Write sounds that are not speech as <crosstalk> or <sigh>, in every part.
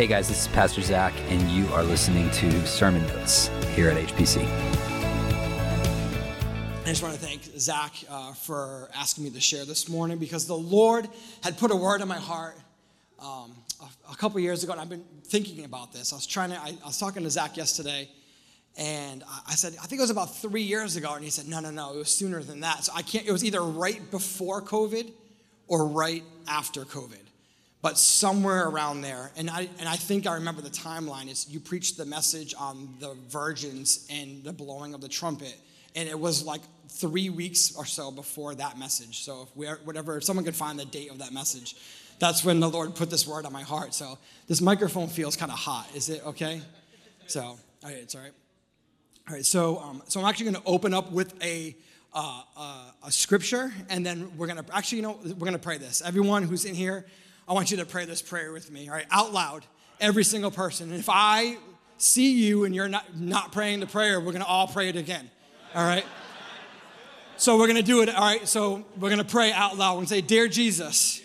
Hey guys, this is Pastor Zach, and you are listening to Sermon Notes here at HPC. I just want to thank Zach uh, for asking me to share this morning because the Lord had put a word in my heart um, a, a, couple years ago, and I've been thinking about this. I was trying to, I, I was talking to Zach yesterday, and I said, I think it was about three years ago, and he said, no, no, no, it was sooner than that. So I can't, it was either right before COVID or right after COVID but somewhere around there. And I, and I think I remember the timeline is you preached the message on the virgins and the blowing of the trumpet. And it was like three weeks or so before that message. So if we are, whatever, if someone could find the date of that message, that's when the Lord put this word on my heart. So this microphone feels kind of hot. Is it okay? So, all right, it's all right. All right, so, um, so I'm actually going to open up with a, uh, uh, a scripture, and then we're going to, actually, you know, we're going to pray this. Everyone who's in here, I want you to pray this prayer with me, all right, out loud, every single person. And if I see you and you're not, not praying the prayer, we're gonna all pray it again, all right? So we're gonna do it, all right? So we're gonna pray out loud. Gonna say, Dear Jesus,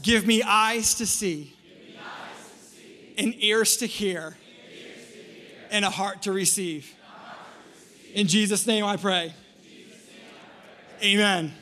give me eyes to see, and ears to hear, and a heart to receive. In Jesus' name I pray. Amen.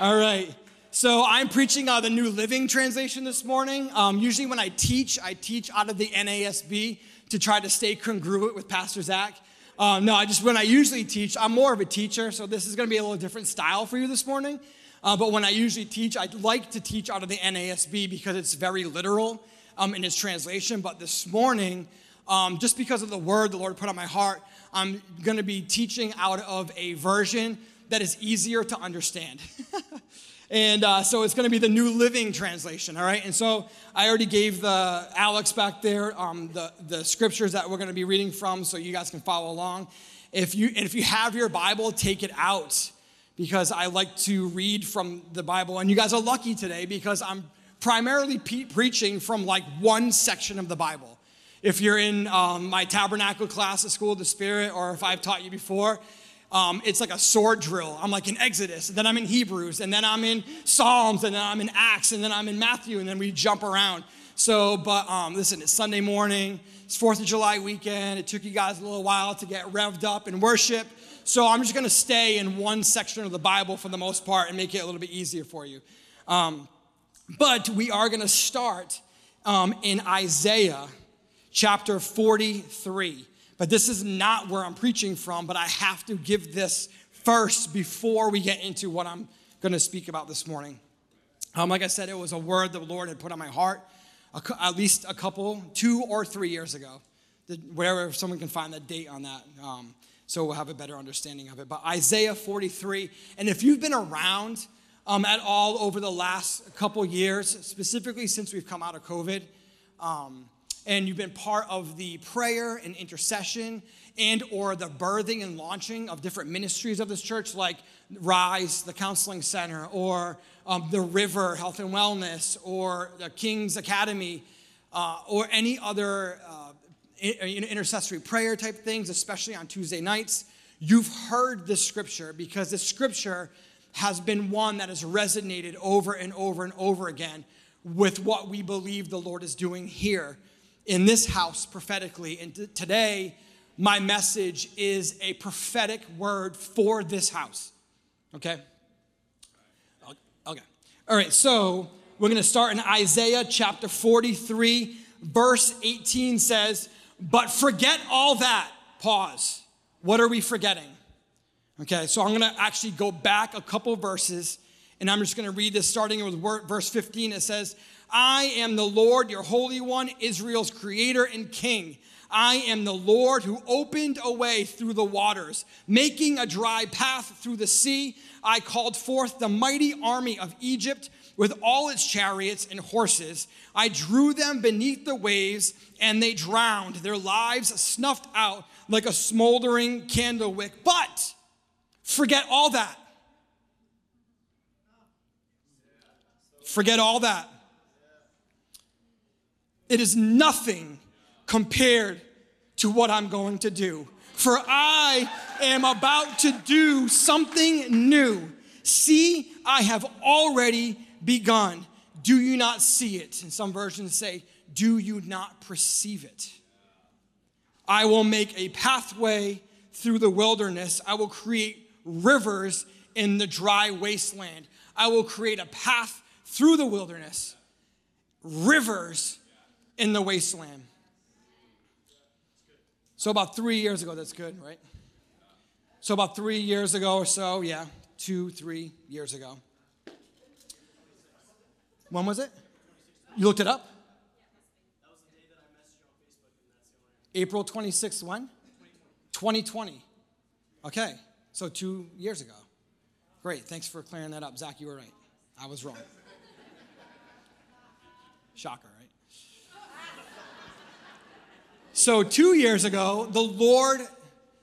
All right. So I'm preaching of the New Living Translation this morning. Um, usually when I teach, I teach out of the NASB to try to stay congruent with Pastor Zach. Um, no, I just when I usually teach, I'm more of a teacher, so this is going to be a little different style for you this morning. Uh, but when I usually teach, I like to teach out of the NASB because it's very literal um, in its translation. But this morning, um, just because of the word the Lord put on my heart, I'm going to be teaching out of a version that is easier to understand. <laughs> And uh, so it's going to be the New Living Translation, all right? And so I already gave the Alex back there um, the, the scriptures that we're going to be reading from so you guys can follow along. If you, if you have your Bible, take it out because I like to read from the Bible. And you guys are lucky today because I'm primarily pe- preaching from like one section of the Bible. If you're in um, my tabernacle class at School of the Spirit, or if I've taught you before, um, it's like a sword drill. I'm like in Exodus, and then I'm in Hebrews, and then I'm in Psalms, and then I'm in Acts, and then I'm in Matthew, and then we jump around. So, but um, listen, it's Sunday morning, it's Fourth of July weekend. It took you guys a little while to get revved up in worship. So I'm just to stay in one section of the Bible for the most part and make it a little bit easier for you. Um, but we are to start um, in Isaiah chapter 43. But this is not where I'm preaching from, but I have to give this first before we get into what I'm going to speak about this morning. Um, like I said, it was a word the Lord had put on my heart a, at least a couple, two or three years ago. Wherever someone can find the date on that, um, so we'll have a better understanding of it. But Isaiah 43, and if you've been around um, at all over the last couple years, specifically since we've come out of COVID, um, and you've been part of the prayer and intercession and or the birthing and launching of different ministries of this church like rise the counseling center or um, the river health and wellness or the king's academy uh, or any other uh, intercessory prayer type things especially on tuesday nights. You've heard this scripture because this scripture has been one that has resonated over and over and over again with what we believe the lord is doing here in this house prophetically. And t- today, my message is a prophetic word for this house. Okay? Okay. All right, so we're going to start in Isaiah chapter 43, verse 18 says, But forget all that. Pause. What are we forgetting? Okay, so I'm going to actually go back a couple verses and I'm just going to read this starting with verse 15. It says, I am the Lord, your Holy One, Israel's creator and king. I am the Lord who opened a way through the waters, making a dry path through the sea. I called forth the mighty army of Egypt with all its chariots and horses. I drew them beneath the waves, and they drowned, their lives snuffed out like a smoldering candle wick. But forget all that. Forget all that. It is nothing compared to what I'm going to do. For I am about to do something new. See, I have already begun. Do you not see it? And some versions say, do you not perceive it? I will make a pathway through the wilderness. I will create rivers in the dry wasteland. I will create a path through the wilderness, rivers in the wasteland. So, about three years ago, that's good, right? So, about three years ago or so, yeah, two, three years ago. When was it? You looked it up? April 26th, when? 2020. Okay, so two years ago. Great, thanks for clearing that up. Zach, you were right. I was wrong. Shocker, right? So, two years ago, the Lord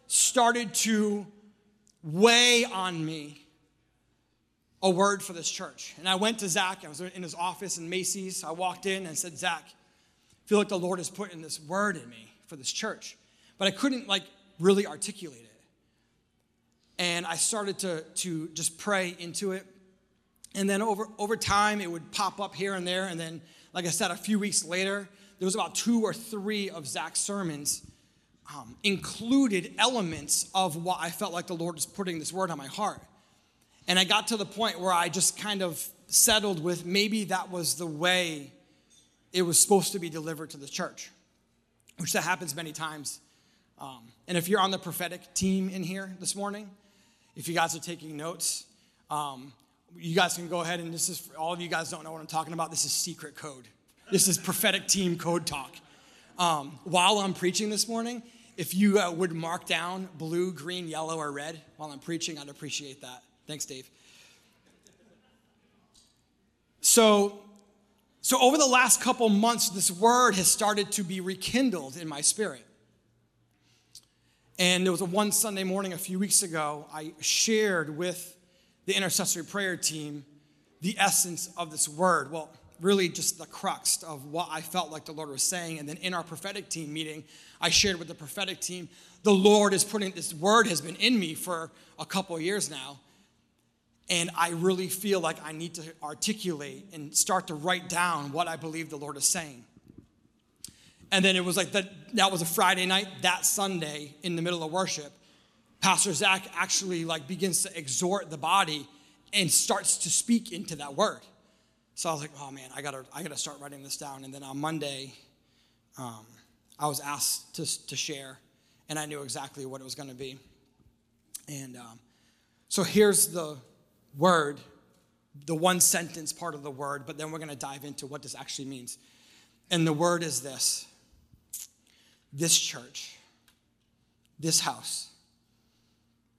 started to weigh on me a word for this church. And I went to Zach, I was in his office in Macy's. I walked in and said, Zach, I feel like the Lord is putting this word in me for this church. But I couldn't like really articulate it. And I started to, to just pray into it. And then over, over time, it would pop up here and there. And then, like I said, a few weeks later, there was about two or three of Zach's sermons um, included elements of what I felt like the Lord was putting this word on my heart. And I got to the point where I just kind of settled with maybe that was the way it was supposed to be delivered to the church, which that happens many times. Um, and if you're on the prophetic team in here this morning, if you guys are taking notes, um, you guys can go ahead and this is all of you guys don't know what I'm talking about. This is secret code. This is prophetic team code talk. Um, while I'm preaching this morning, if you uh, would mark down blue, green, yellow, or red while I'm preaching, I'd appreciate that. Thanks, Dave. So, so over the last couple months, this word has started to be rekindled in my spirit. And there was a one Sunday morning a few weeks ago, I shared with the intercessory prayer team the essence of this word. Well, really just the crux of what I felt like the Lord was saying. And then in our prophetic team meeting, I shared with the prophetic team, the Lord is putting this word has been in me for a couple years now. And I really feel like I need to articulate and start to write down what I believe the Lord is saying. And then it was like that, that was a Friday night, that Sunday in the middle of worship. Pastor Zach actually like begins to exhort the body and starts to speak into that word. So I was like, oh man, I gotta, I gotta start writing this down. And then on Monday, um, I was asked to, to share, and I knew exactly what it was gonna be. And um, so here's the word, the one sentence part of the word, but then we're gonna dive into what this actually means. And the word is this this church, this house,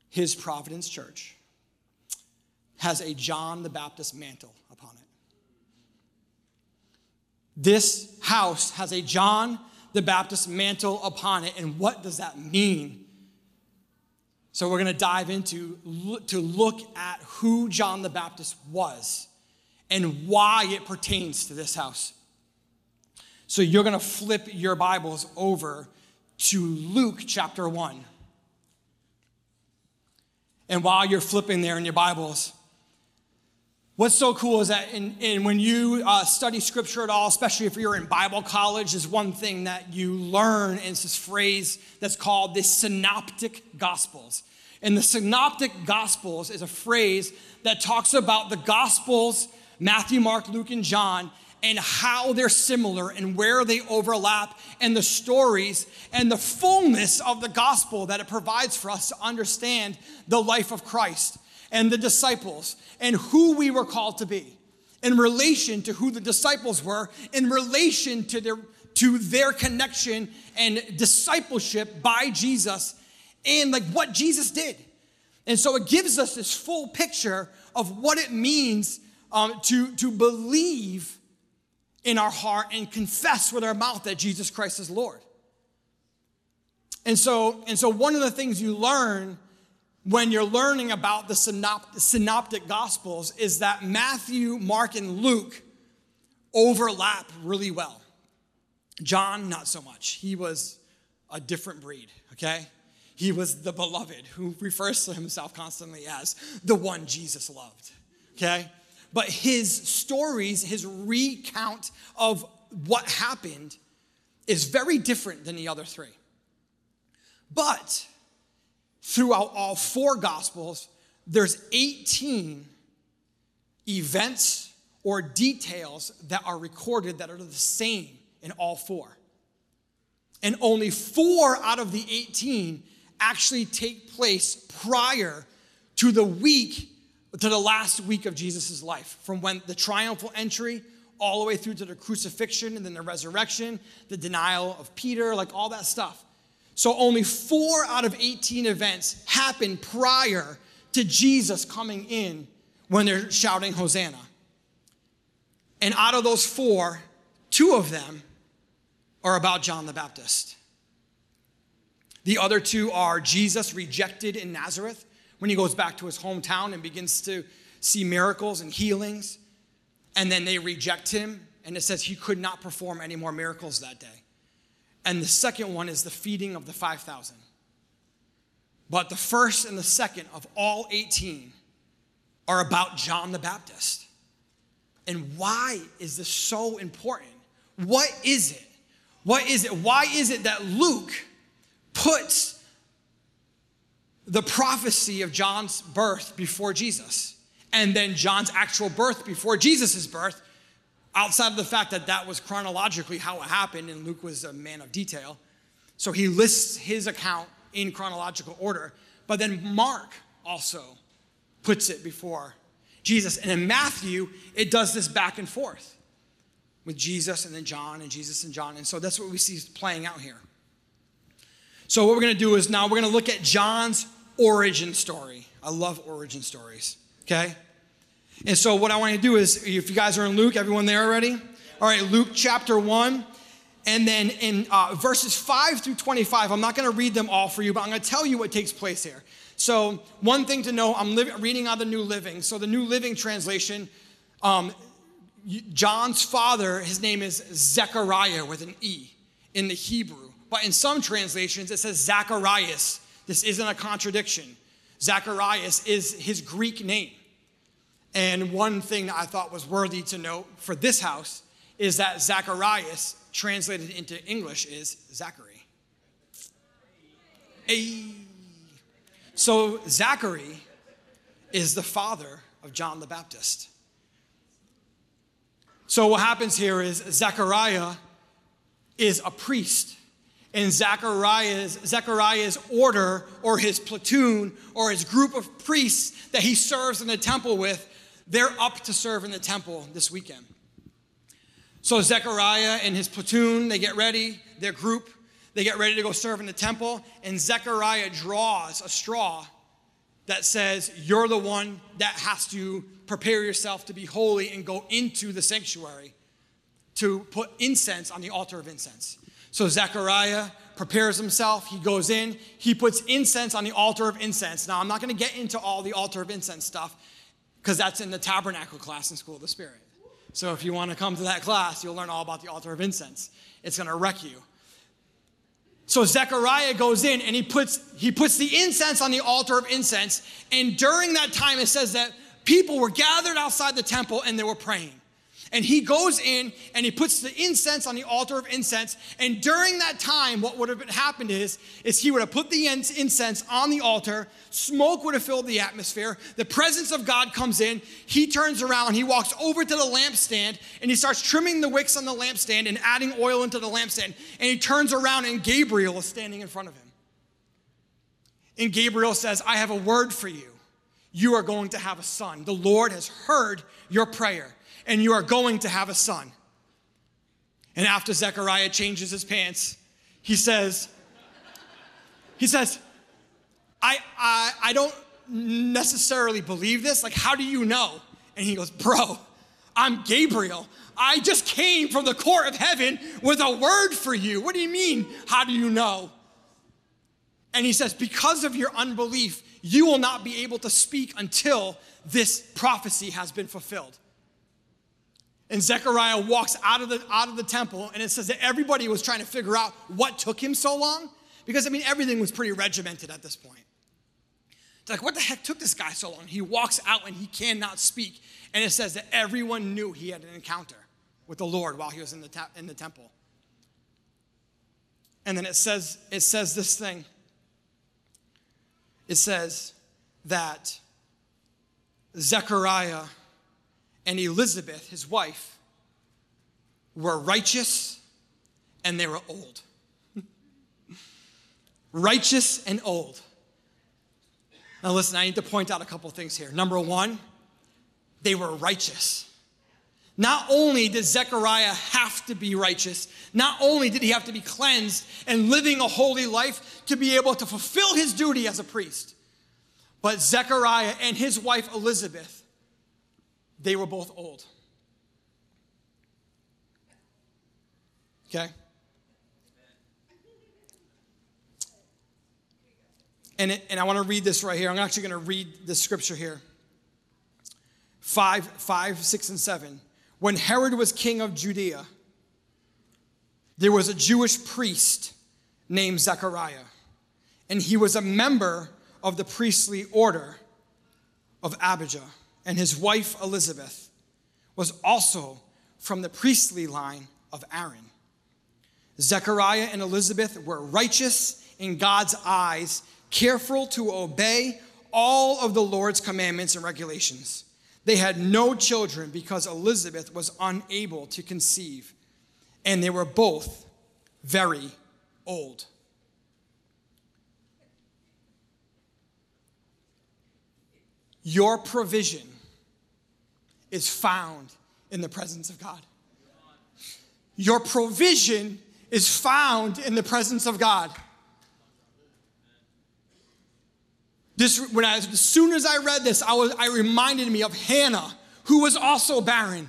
his Providence Church, has a John the Baptist mantle upon it. This house has a John the Baptist mantle upon it. And what does that mean? So we're going to dive into to look at who John the Baptist was and why it pertains to this house. So you're going to flip your Bibles over to Luke chapter 1. And while you're flipping there in your Bibles, What's so cool is that in, in when you uh, study scripture at all, especially if you're in Bible college, is one thing that you learn. And it's this phrase that's called the synoptic gospels. And the synoptic gospels is a phrase that talks about the gospels, Matthew, Mark, Luke, and John, and how they're similar and where they overlap, and the stories and the fullness of the gospel that it provides for us to understand the life of Christ and the disciples and who we were called to be in relation to who the disciples were, in relation to their, to their connection and discipleship by Jesus, and like what Jesus did. And so it gives us this full picture of what it means um, to, to believe in our heart and confess with our mouth that Jesus Christ is Lord. And so, and so one of the things you learn when you're learning about the synoptic gospels is that Matthew, Mark, and Luke overlap really well. John, not so much. He was a different breed, okay? He was the beloved who refers to himself constantly as the one Jesus loved, okay? But his stories, his recount of what happened is very different than the other three. But throughout all four gospels, there's 18 events or details that are recorded that are the same in all four. And only four out of the 18 actually take place prior to the week, to the last week of Jesus' life, from when the triumphal entry all the way through to the crucifixion and then the resurrection, the denial of Peter, like all that stuff. So only four out of 18 events happen prior to Jesus coming in when they're shouting Hosanna. And out of those four, two of them are about John the Baptist. The other two are Jesus rejected in Nazareth when he goes back to his hometown and begins to see miracles and healings. And then they reject him, and it says he could not perform any more miracles that day. And the second one is the feeding of the 5,000. But the first and the second of all 18 are about John the Baptist. And why is this so important? What is it? What is it? Why is it that Luke puts the prophecy of John's birth before Jesus and then John's actual birth before Jesus' birth, outside of the fact that that was chronologically how it happened and Luke was a man of detail. So he lists his account in chronological order, but then Mark also puts it before Jesus. And in Matthew, it does this back and forth with Jesus and then John and Jesus and John. And so that's what we see playing out here. So, what we're going to do is now we're going to look at John's origin story. I love origin stories, okay? And so, what I want to do is, if you guys are in Luke, everyone there already? All right, Luke chapter 1. And then in uh, verses 5 through 25, I'm not going to read them all for you, but I'm going to tell you what takes place here. So, one thing to know I'm li- reading out the New Living. So, the New Living translation, um, John's father, his name is Zechariah with an E in the Hebrew. But in some translations, it says Zacharias. This isn't a contradiction. Zacharias is his Greek name. And one thing I thought was worthy to note for this house is that Zacharias, translated into English, is Zachary. So Zachary is the father of John the Baptist. So what happens here is Zechariah is a priest And Zechariah's, Zechariah's order or his platoon or his group of priests that he serves in the temple with, they're up to serve in the temple this weekend. So Zechariah and his platoon, they get ready, their group, they get ready to go serve in the temple, and Zechariah draws a straw that says, You're the one that has to prepare yourself to be holy and go into the sanctuary to put incense on the altar of incense. So Zechariah prepares himself. He goes in. He puts incense on the altar of incense. Now, I'm not going to get into all the altar of incense stuff because that's in the tabernacle class in School of the Spirit. So if you want to come to that class, you'll learn all about the altar of incense. It's going to wreck you. So Zechariah goes in and he puts he puts the incense on the altar of incense. And during that time, it says that people were gathered outside the temple and they were praying. And he goes in and he puts the incense on the altar of incense. And during that time, what would have happened is, is he would have put the incense on the altar. Smoke would have filled the atmosphere. The presence of God comes in. He turns around. He walks over to the lampstand and he starts trimming the wicks on the lampstand and adding oil into the lampstand. And he turns around and Gabriel is standing in front of him. And Gabriel says, I have a word for you. You are going to have a son. The Lord has heard your prayer and you are going to have a son. And after Zechariah changes his pants, he says, he says, I, I, I don't necessarily believe this. Like, how do you know? And he goes, Bro, I'm Gabriel. I just came from the court of heaven with a word for you. What do you mean? How do you know? And he says, Because of your unbelief, you will not be able to speak until this prophecy has been fulfilled. And Zechariah walks out of the out of the temple, and it says that everybody was trying to figure out what took him so long, because I mean everything was pretty regimented at this point. It's like, what the heck took this guy so long? He walks out and he cannot speak, and it says that everyone knew he had an encounter. with the Lord while he was in the, ta- in the temple. And then it says, it says this thing. It says that Zechariah and Elizabeth, his wife, were righteous and they were old. <laughs> righteous and old. Now, listen, I need to point out a couple things here. Number one, they were righteous. Not only did Zechariah have to be righteous, not only did he have to be cleansed and living a holy life to be able to fulfill his duty as a priest, but Zechariah and his wife Elizabeth, they were both old. Okay? And, it, and I want to read this right here. I'm actually going to read the scripture here. Five, five, six, and seven. When Herod was king of Judea, there was a Jewish priest named Zechariah, and he was a member of the priestly order of Abijah, and his wife Elizabeth was also from the priestly line of Aaron. Zechariah and Elizabeth were righteous in God's eyes, careful to obey all of the Lord's commandments and regulations. They had no children because Elizabeth was unable to conceive, and they were both very old. Your provision is found in the presence of God. Your provision is found in the presence of God. This, when I, as soon as I read this, I was, I reminded me of Hannah, who was also barren,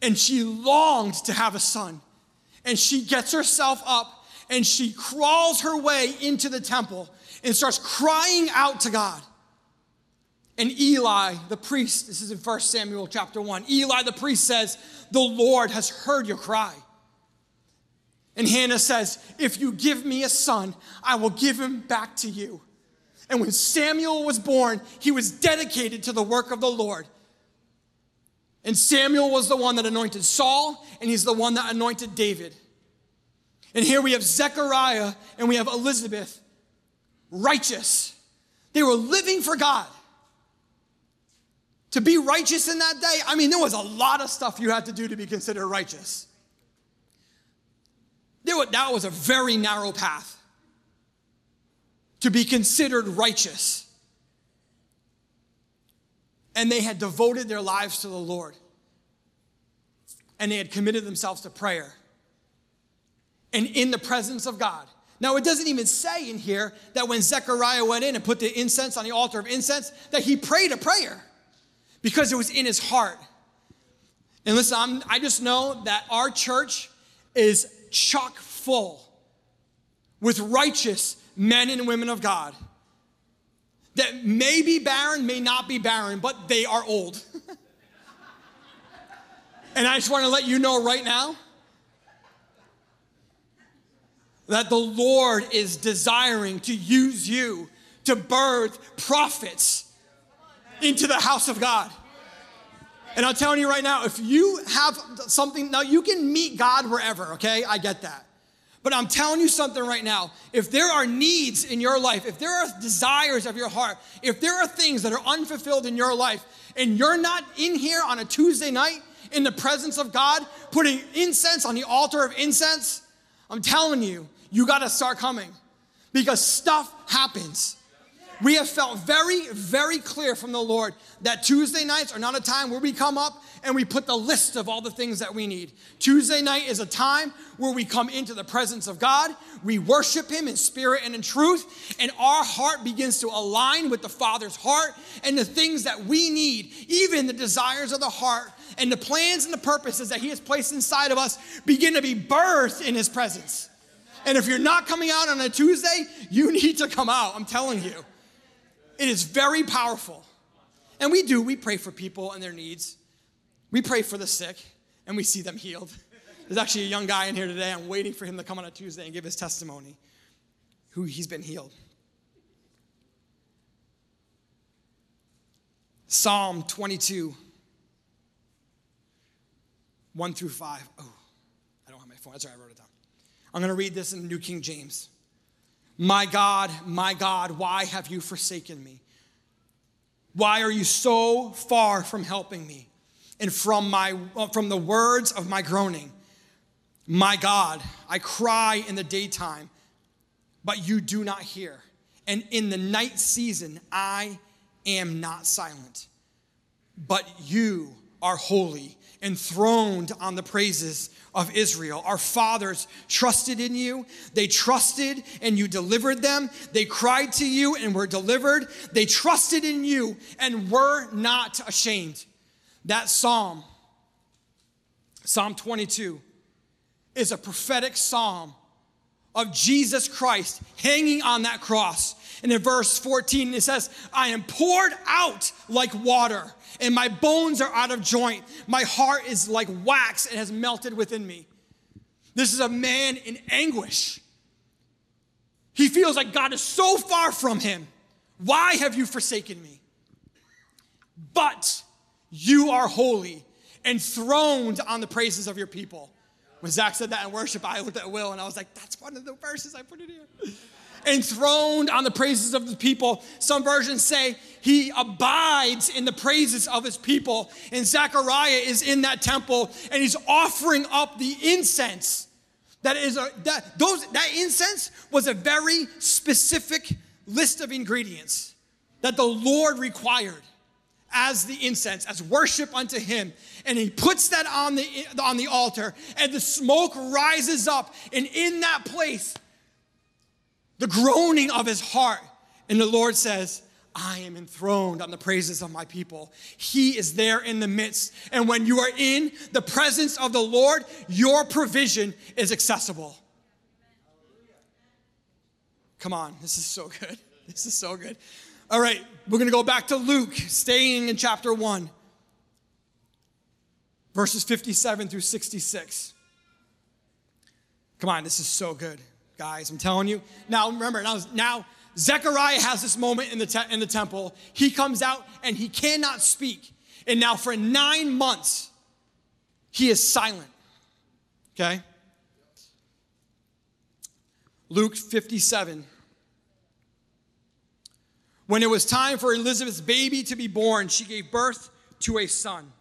and she longed to have a son. And she gets herself up and she crawls her way into the temple and starts crying out to God. And Eli, the priest, this is in 1 Samuel chapter 1, Eli the priest says, The Lord has heard your cry. And Hannah says, If you give me a son, I will give him back to you. And when Samuel was born, he was dedicated to the work of the Lord. And Samuel was the one that anointed Saul, and he's the one that anointed David. And here we have Zechariah and we have Elizabeth, righteous. They were living for God. To be righteous in that day, I mean, there was a lot of stuff you had to do to be considered righteous. There, that was a very narrow path to be considered righteous. And they had devoted their lives to the Lord. And they had committed themselves to prayer. And in the presence of God. Now, it doesn't even say in here that when Zechariah went in and put the incense on the altar of incense, that he prayed a prayer because it was in his heart. And listen, I'm, I just know that our church is chock full with righteous men and women of God that may be barren, may not be barren, but they are old. <laughs> and I just want to let you know right now that the Lord is desiring to use you to birth prophets into the house of God. And I'm telling you right now, if you have something, now you can meet God wherever, okay? I get that. But I'm telling you something right now. If there are needs in your life, if there are desires of your heart, if there are things that are unfulfilled in your life, and you're not in here on a Tuesday night in the presence of God, putting incense on the altar of incense, I'm telling you, you got to start coming because stuff happens. We have felt very, very clear from the Lord that Tuesday nights are not a time where we come up and we put the list of all the things that we need. Tuesday night is a time where we come into the presence of God, we worship Him in spirit and in truth, and our heart begins to align with the Father's heart and the things that we need, even the desires of the heart and the plans and the purposes that He has placed inside of us begin to be birthed in His presence. And if you're not coming out on a Tuesday, you need to come out, I'm telling you. It is very powerful. And we do, we pray for people and their needs. We pray for the sick and we see them healed. There's actually a young guy in here today. I'm waiting for him to come on a Tuesday and give his testimony who he's been healed. Psalm 22, 1 through 5. Oh, I don't have my phone. That's right, I wrote it down. I'm going to read this in the New King James. My God, my God, why have you forsaken me? Why are you so far from helping me and from, my, uh, from the words of my groaning? My God, I cry in the daytime, but you do not hear. And in the night season, I am not silent. But you are holy, enthroned on the praises of Israel. Our fathers trusted in you. They trusted and you delivered them. They cried to you and were delivered. They trusted in you and were not ashamed. That psalm, Psalm 22, is a prophetic psalm of Jesus Christ hanging on that cross. And in verse 14, it says, I am poured out like water, and my bones are out of joint. My heart is like wax, and has melted within me. This is a man in anguish. He feels like God is so far from him. Why have you forsaken me? But you are holy, enthroned on the praises of your people. When Zach said that in worship, I looked at Will and I was like, that's one of the verses I put it here. Enthroned on the praises of the people. Some versions say he abides in the praises of his people. And Zechariah is in that temple and he's offering up the incense. That is a, that those that incense was a very specific list of ingredients that the Lord required as the incense, as worship unto him. And he puts that on the, on the altar, and the smoke rises up. And in that place, the groaning of his heart. And the Lord says, I am enthroned on the praises of my people. He is there in the midst. And when you are in the presence of the Lord, your provision is accessible. Come on, this is so good. <laughs> This is so good. All right, we're going to go back to Luke, staying in chapter 1, verses 57 through 66. Come on, this is so good, guys. I'm telling you. Now, remember, now, now Zechariah has this moment in the, te- in the temple. He comes out and he cannot speak. And now, for nine months, he is silent. Okay? Luke 57 when it was time for Elizabeth's baby to be born, she gave birth to a son.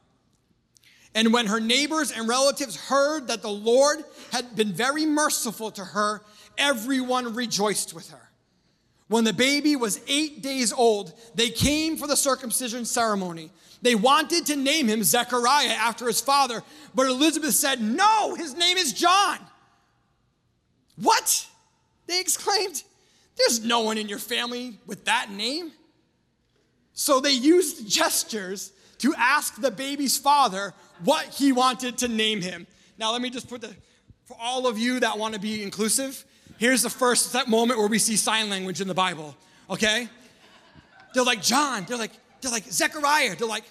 And when her neighbors and relatives heard that the Lord had been very merciful to her, everyone rejoiced with her. When the baby was eight days old, they came for the circumcision ceremony. They wanted to name him Zechariah after his father, but Elizabeth said, No, his name is John. What? They exclaimed. There's no one in your family with that name. So they used gestures to ask the baby's father what he wanted to name him. Now, let me just put the, for all of you that want to be inclusive, here's the first that moment where we see sign language in the Bible, okay? They're like, John, they're like, they're like, Zechariah, they're like,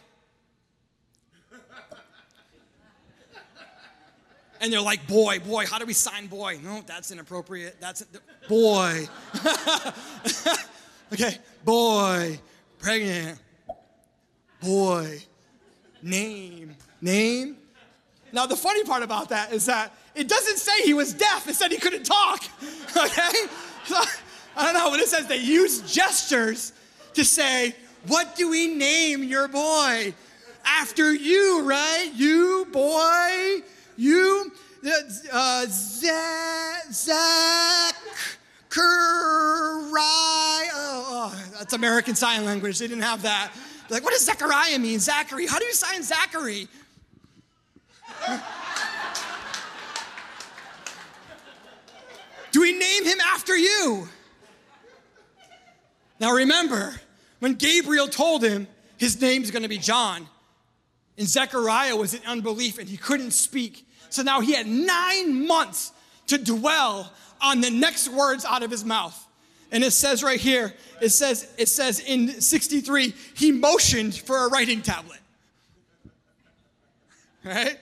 and they're like, boy, boy, how do we sign boy? No, that's inappropriate. That's boy. <laughs> okay, boy, pregnant, boy, name, name. Now, the funny part about that is that it doesn't say he was deaf, it said he couldn't talk. <laughs> Okay? So, I don't know, but it says they use gestures to say, What do we name your boy? After you, right? You, boy, you, uh, Zach, Zach, Oh, oh, that's American Sign Language. They didn't have that. They're like, what does Zechariah mean? Zachary. How do you sign Zachary? do we name him after you? Now remember, when Gabriel told him his name's gonna be John, and Zechariah was in unbelief and he couldn't speak. So now he had nine months to dwell on the next words out of his mouth. And it says right here, it says, it says in 63, he motioned for a writing tablet. Right?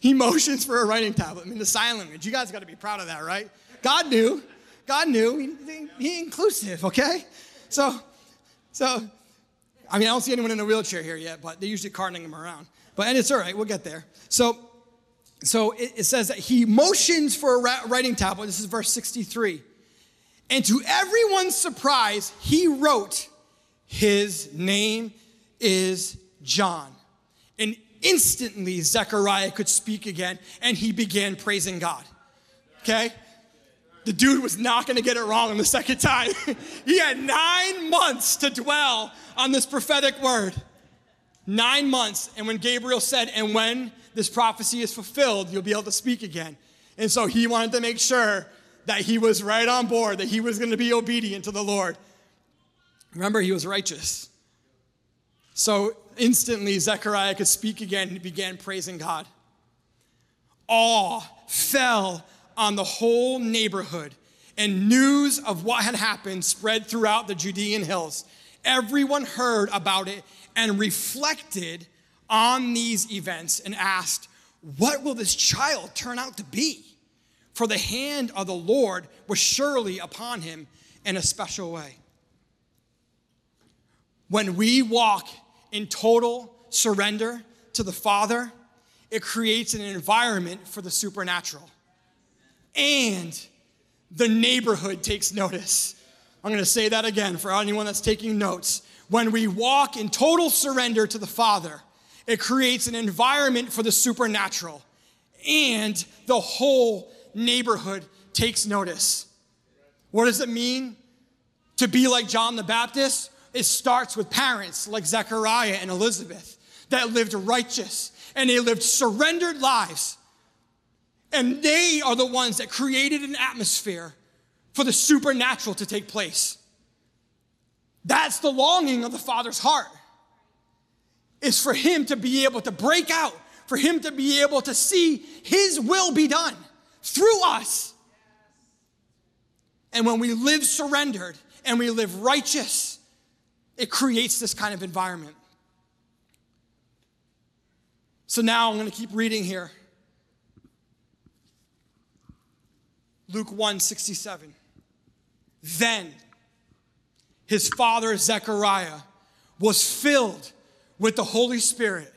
He motions for a writing tablet. I mean, the sign language. You guys got to be proud of that, right? God knew. God knew. He, he inclusive, okay? So, so, I mean, I don't see anyone in a wheelchair here yet, but they're usually carting them around. But, and it's all right, we'll get there. So, so it, it says that he motions for a writing tablet. This is verse 63. And to everyone's surprise, he wrote, His name is John. And instantly, Zechariah could speak again and he began praising God. Okay? The dude was not gonna get it wrong the second time. <laughs> he had nine months to dwell on this prophetic word. Nine months. And when Gabriel said, And when this prophecy is fulfilled, you'll be able to speak again. And so he wanted to make sure that he was right on board, that he was going to be obedient to the Lord. Remember, he was righteous. So instantly, Zechariah could speak again and began praising God. Awe fell on the whole neighborhood, and news of what had happened spread throughout the Judean hills. Everyone heard about it and reflected on these events and asked, What will this child turn out to be? For the hand of the Lord was surely upon him in a special way. When we walk in total surrender to the Father, it creates an environment for the supernatural. And the neighborhood takes notice. I'm going to say that again for anyone that's taking notes. When we walk in total surrender to the Father, it creates an environment for the supernatural, and the whole neighborhood takes notice. What does it mean to be like John the Baptist? It starts with parents like Zechariah and Elizabeth that lived righteous and they lived surrendered lives. And they are the ones that created an atmosphere for the supernatural to take place. That's the longing of the Father's heart is for him to be able to break out, for him to be able to see his will be done through us. And when we live surrendered and we live righteous, it creates this kind of environment. So now I'm going to keep reading here. Luke 1 67. Then his father Zechariah was filled with the Holy Spirit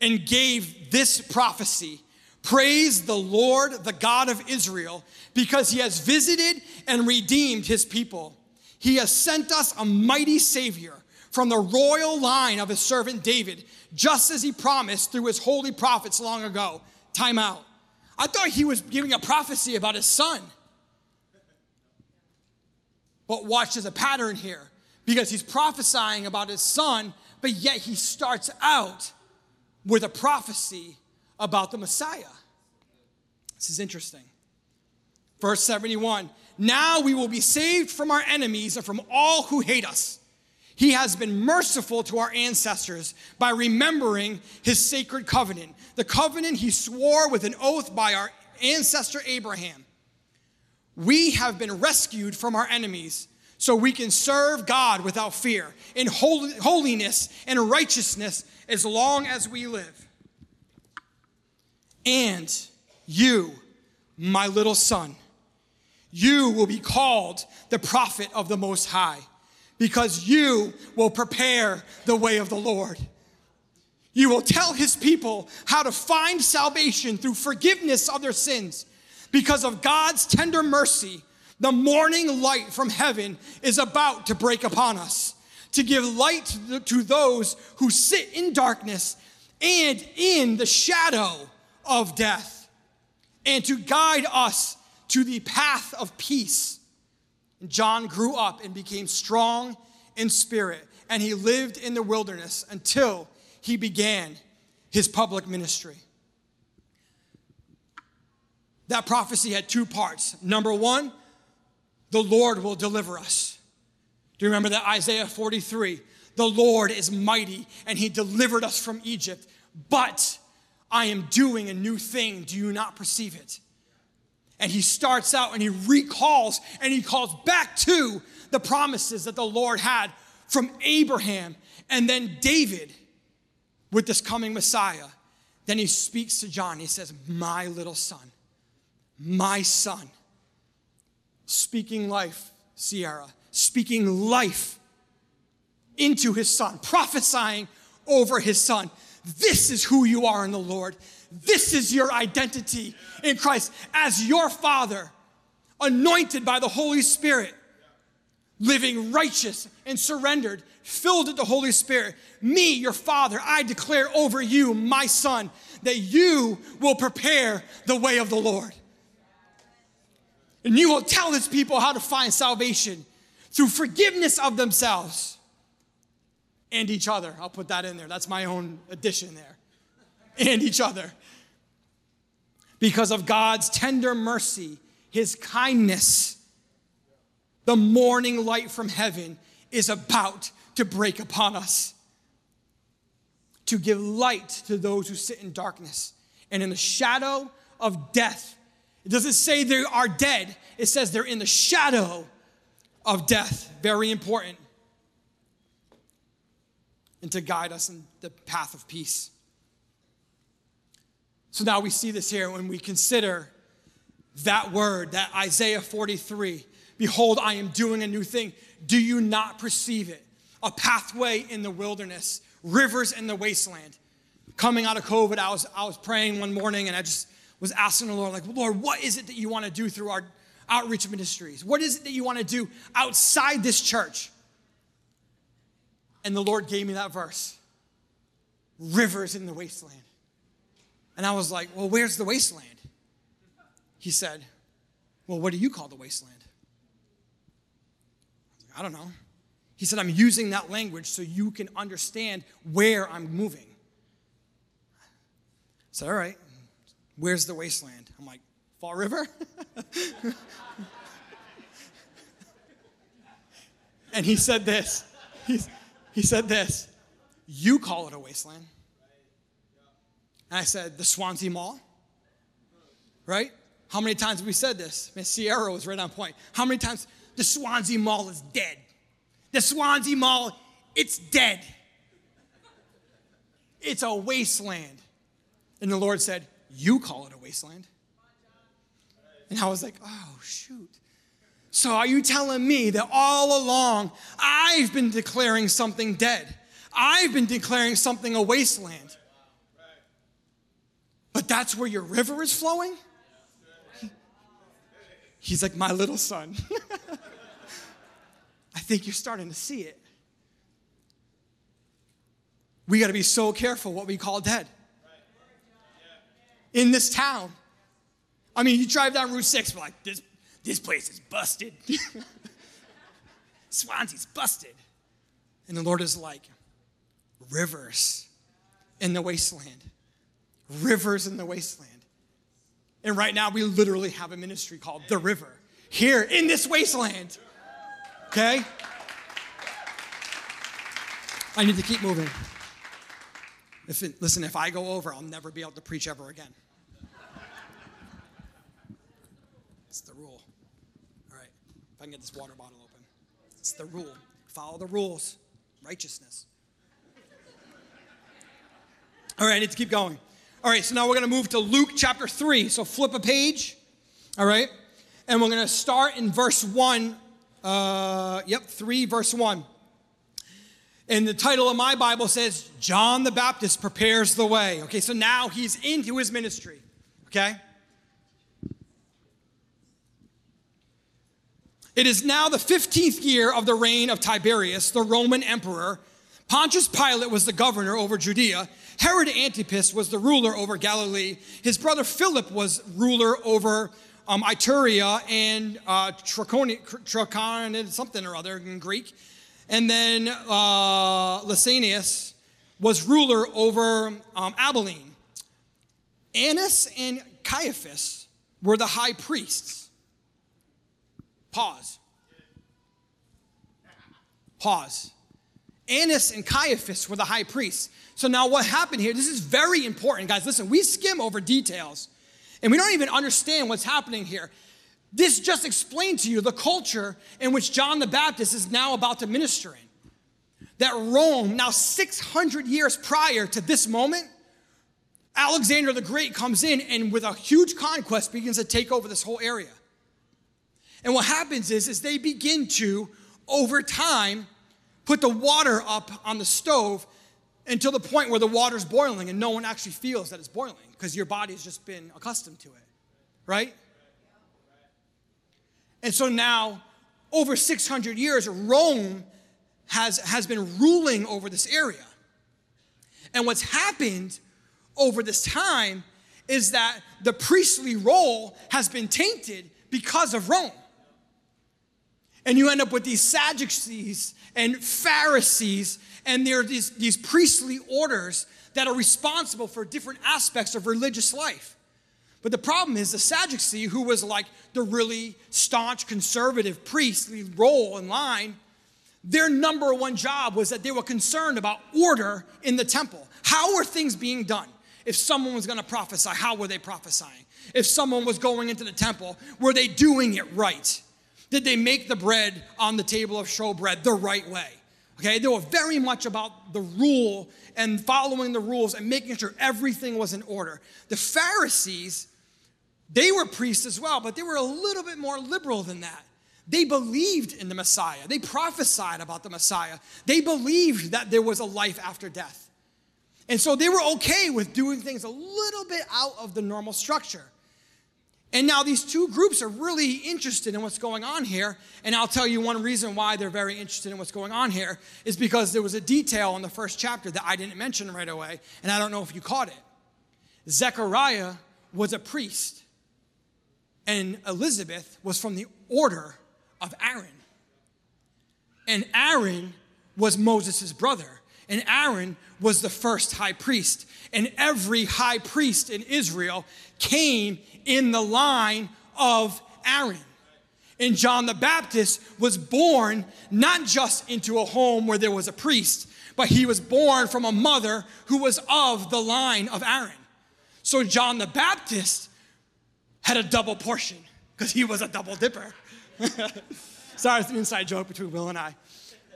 and gave this prophecy Praise the Lord, the God of Israel, because he has visited and redeemed his people. He has sent us a mighty Savior from the royal line of his servant David, just as he promised through his holy prophets long ago. Time out. I thought he was giving a prophecy about his son. But watch, there's a pattern here because he's prophesying about his son but yet he starts out with a prophecy about the Messiah. This is interesting. Verse 71 Now we will be saved from our enemies and from all who hate us. He has been merciful to our ancestors by remembering his sacred covenant, the covenant he swore with an oath by our ancestor Abraham. We have been rescued from our enemies so we can serve God without fear in holiness and righteousness as long as we live. And you, my little son, you will be called the prophet of the Most High because you will prepare the way of the Lord. You will tell his people how to find salvation through forgiveness of their sins because of God's tender mercy the morning light from heaven is about to break upon us to give light to those who sit in darkness and in the shadow of death, and to guide us to the path of peace. John grew up and became strong in spirit, and he lived in the wilderness until he began his public ministry. That prophecy had two parts. Number one, the Lord will deliver us. Do you remember that Isaiah 43? The Lord is mighty and he delivered us from Egypt, but I am doing a new thing. Do you not perceive it? And he starts out and he recalls and he calls back to the promises that the Lord had from Abraham and then David with this coming Messiah. Then he speaks to John. He says, My little son, my son speaking life, Sierra, speaking life into his son, prophesying over his son. This is who you are in the Lord. This is your identity in Christ as your Father, anointed by the Holy Spirit, living righteous and surrendered, filled with the Holy Spirit. Me, your Father, I declare over you, my Son, that you will prepare the way of the Lord. And you will tell his people how to find salvation through forgiveness of themselves and each other. I'll put that in there. That's my own addition there. And each other. Because of God's tender mercy, his kindness, the morning light from heaven is about to break upon us to give light to those who sit in darkness and in the shadow of death. It doesn't say they are dead, it says they're in the shadow of death. Very important. And to guide us in the path of peace. So now we see this here when we consider that word, that Isaiah 43 Behold, I am doing a new thing. Do you not perceive it? A pathway in the wilderness, rivers in the wasteland. Coming out of COVID, I was, I was praying one morning and I just was asking the Lord, like, Lord, what is it that you want to do through our outreach ministries? What is it that you want to do outside this church? And the Lord gave me that verse rivers in the wasteland. And I was like, well, where's the wasteland? He said, well, what do you call the wasteland? I, don't know. He said, I'm using that language so you can understand where I'm moving. I said, all right, where's the wasteland? I'm like, Fall River? <laughs> and he said this. He, he said this. You call it a wasteland. And I said, the Swansea Mall. Right? How many times have we said this? Man, Sierra was right on point. How many times? The Swansea Mall is dead. The Swansea Mall, it's dead. It's a wasteland. And the Lord said, You call it a wasteland. And I was like, Oh, shoot. So are you telling me that all along I've been declaring something dead? I've been declaring something a wasteland. But that's where your river is flowing? He's like, My little son. <laughs> I think you're starting to see it. We got to be so careful what we call dead. In this town. I mean, you drive down Route 6, we're like, this, this place is busted. <laughs> Swansea's busted. And the Lord is like, rivers in the wasteland. Rivers in the wasteland. And right now, we literally have a ministry called The River here in this wasteland. Okay? I need to keep moving. If it, listen, if I go over, I'll never be able to preach ever again. It's the rule. All right, if I can get this water bottle open. It's the rule. Follow the rules. Righteousness. All right, I need to keep going. All right, so now we're going to move to Luke chapter 3. So flip a page. All right, and we're going to start in verse 1 uh, yep, 3, verse 1. And the title of my Bible says, John the Baptist prepares the way. Okay, so now he's into his ministry. Okay? It is now the 15th year of the reign of Tiberius, the Roman emperor. Pontius Pilate was the governor over Judea. Herod Antipas was the ruler over Galilee. His brother Philip was ruler over um, Iturea and uh, Trachon, something or other in Greek. And then uh, Lysanias was ruler over um, Abilene. Annas and Caiaphas were the high priests. Pause. Pause. Annas and Caiaphas were the high priests. So now what happened here, this is very important, guys. Listen, we skim over details and we don't even understand what's happening here. This just explained to you the culture in which John the Baptist is now about to minister in. That Rome, now 600 years prior to this moment, Alexander the Great comes in and with a huge conquest begins to take over this whole area. And what happens is, is they begin to, over time, put the water up on the stove until the point where the water's boiling and no one actually feels that it's boiling because your body's just been accustomed to it, right? And so now, over 600 years, Rome has, has been ruling over this area. And what's happened over this time is that the priestly role has been tainted because of Rome. And you end up with these Sadducees and Pharisees, and there are these, these priestly orders that are responsible for different aspects of religious life. But the problem is the Sadducee, who was like the really staunch conservative priestly role in line, their number one job was that they were concerned about order in the temple. How were things being done? If someone was going to prophesy, how were they prophesying? If someone was going into the temple, were they doing it right? Did they make the bread on the table of showbread the right way? Okay, they were very much about the rule and following the rules and making sure everything was in order. The Pharisees, they were priests as well, but they were a little bit more liberal than that. They believed in the Messiah. They prophesied about the Messiah. They believed that there was a life after death. And so they were okay with doing things a little bit out of the normal structure. And now these two groups are really interested in what's going on here. And I'll tell you one reason why they're very interested in what's going on here is because there was a detail in the first chapter that I didn't mention right away. And I don't know if you caught it. Zechariah was a priest, and Elizabeth was from the order of Aaron. And Aaron was Moses' brother. And Aaron was the first high priest. And every high priest in Israel came in the line of Aaron. And John the Baptist was born not just into a home where there was a priest, but he was born from a mother who was of the line of Aaron. So John the Baptist had a double portion because he was a double dipper. <laughs> Sorry, it's an inside joke between Will and I.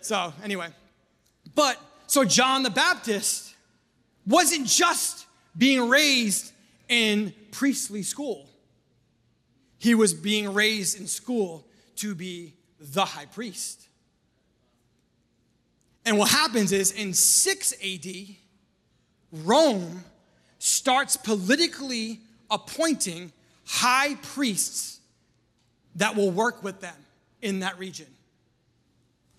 So, anyway, but so John the Baptist wasn't just being raised in priestly school, he was being raised in school to be the high priest. And what happens is in 6 AD, Rome starts politically appointing high priests that will work with them in that region.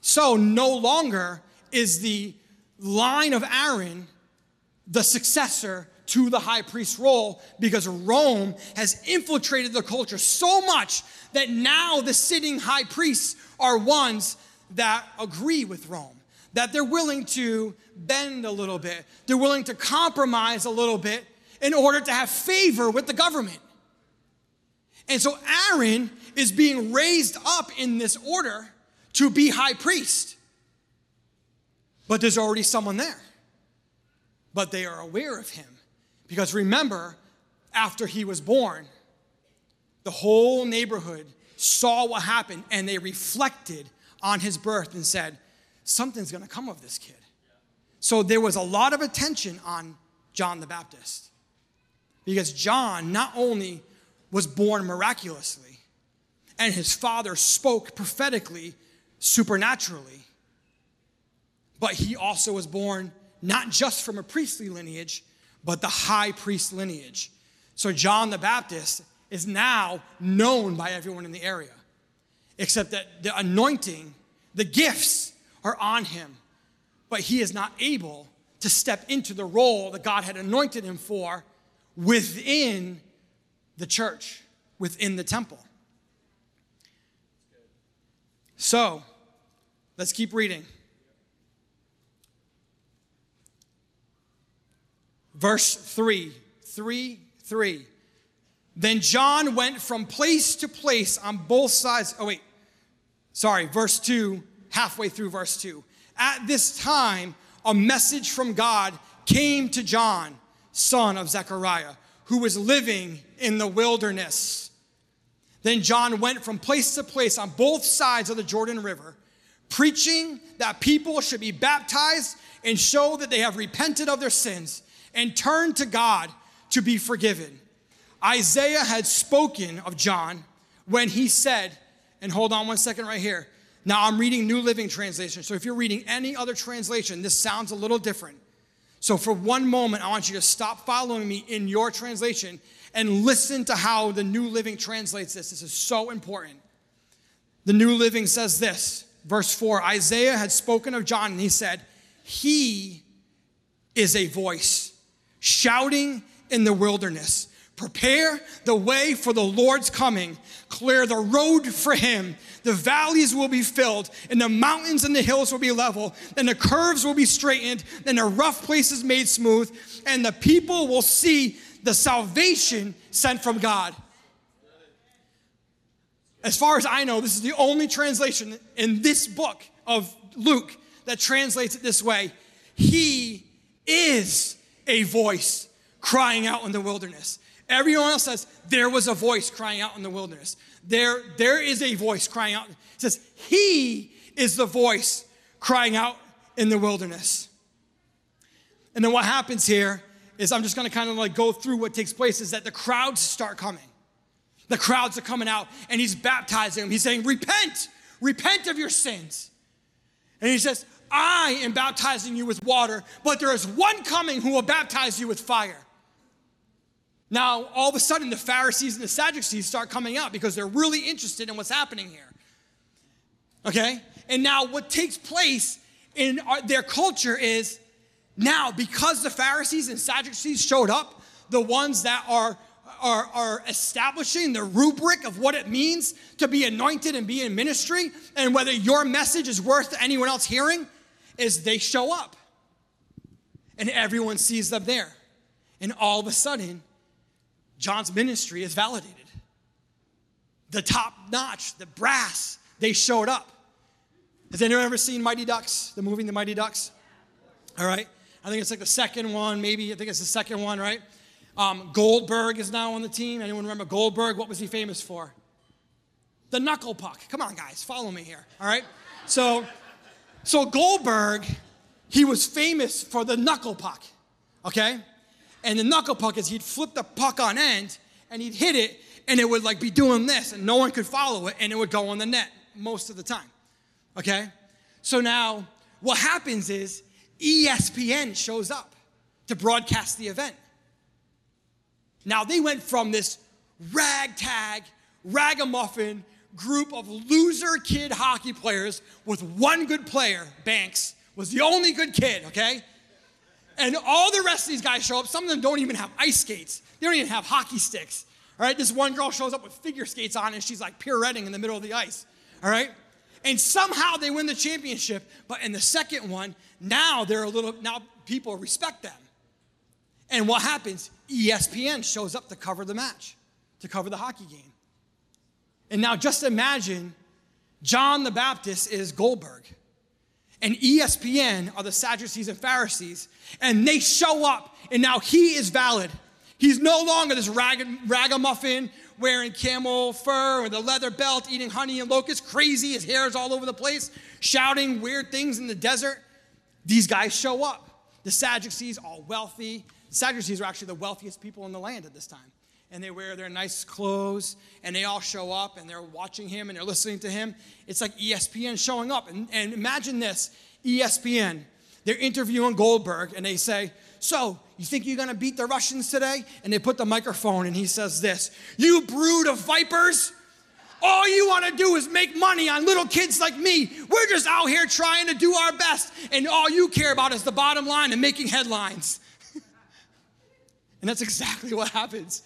So no longer is the line of Aaron the successor to the high priest role because Rome has infiltrated the culture so much that now the sitting high priests are ones that agree with Rome, that they're willing to bend a little bit, they're willing to compromise a little bit in order to have favor with the government. And so Aaron is being raised up in this order to be high priest. But there's already someone there. But they are aware of him. Because remember, after he was born, the whole neighborhood saw what happened and they reflected on his birth and said, Something's gonna come of this kid. So there was a lot of attention on John the Baptist. Because John not only was born miraculously, and his father spoke prophetically, supernaturally, but he also was born not just from a priestly lineage, but the high priest lineage. So John the Baptist is now known by everyone in the area, except that the anointing, the gifts are on him, but he is not able to step into the role that God had anointed him for within the church, within the temple. So, let's keep reading. Verse 3 3 3. Then John went from place to place on both sides. Oh, wait. Sorry, verse 2, halfway through verse 2. At this time, a message from God came to John, son of Zechariah, who was living in the wilderness. Then John went from place to place on both sides of the Jordan River, preaching that people should be baptized and show that they have repented of their sins and turned to God to be forgiven. Isaiah had spoken of John when he said, and hold on one second right here. Now I'm reading New Living Translation, so if you're reading any other translation, this sounds a little different. So, for one moment, I want you to stop following me in your translation and listen to how the New Living translates this. This is so important. The New Living says this, verse 4 Isaiah had spoken of John, and he said, He is a voice shouting in the wilderness. Prepare the way for the Lord's coming. Clear the road for him. The valleys will be filled, and the mountains and the hills will be level, and the curves will be straightened, and the rough places made smooth, and the people will see the salvation sent from God. As far as I know, this is the only translation in this book of Luke that translates it this way He is a voice crying out in the wilderness. Everyone else says, there was a voice crying out in the wilderness. There, there is a voice crying out. It says, he is the voice crying out in the wilderness. And then what happens here is I'm just gonna kind of like go through what takes place is that the crowds start coming. The crowds are coming out and he's baptizing them. He's saying, repent, repent of your sins. And he says, I am baptizing you with water, but there is one coming who will baptize you with fire. Now, all of a sudden, the Pharisees and the Sadducees start coming out because they're really interested in what's happening here. Okay? And now, what takes place in our, their culture is now, because the Pharisees and Sadducees showed up, the ones that are, are, are establishing the rubric of what it means to be anointed and be in ministry, and whether your message is worth anyone else hearing, is they show up. And everyone sees them there. And all of a sudden, John's ministry is validated. The top notch, the brass, they showed up. Has anyone ever seen Mighty Ducks, the movie The Mighty Ducks? All right. I think it's like the second one, maybe. I think it's the second one, right? Um, Goldberg is now on the team. Anyone remember Goldberg? What was he famous for? The knuckle puck. Come on, guys, follow me here. All right. So, so Goldberg, he was famous for the knuckle puck. Okay. And the knuckle puck is he'd flip the puck on end and he'd hit it and it would like be doing this and no one could follow it and it would go on the net most of the time. Okay? So now what happens is ESPN shows up to broadcast the event. Now they went from this ragtag, ragamuffin group of loser kid hockey players with one good player, Banks, was the only good kid, okay? And all the rest of these guys show up. Some of them don't even have ice skates, they don't even have hockey sticks. All right, this one girl shows up with figure skates on and she's like pirouetting in the middle of the ice. All right? And somehow they win the championship. But in the second one, now they're a little, now people respect them. And what happens? ESPN shows up to cover the match, to cover the hockey game. And now just imagine John the Baptist is Goldberg and ESPN are the Sadducees and Pharisees, and they show up, and now he is valid. He's no longer this rag- ragamuffin wearing camel fur with a leather belt, eating honey and locusts, crazy, his hair is all over the place, shouting weird things in the desert. These guys show up. The Sadducees, all wealthy. The Sadducees are actually the wealthiest people in the land at this time and they wear their nice clothes and they all show up and they're watching him and they're listening to him. It's like ESPN showing up. And, and imagine this ESPN, they're interviewing Goldberg and they say, So, you think you're gonna beat the Russians today? And they put the microphone and he says this You brood of vipers. All you want to do is make money on little kids like me. We're just out here trying to do our best, and all you care about is the bottom line and making headlines. <laughs> and that's exactly what happens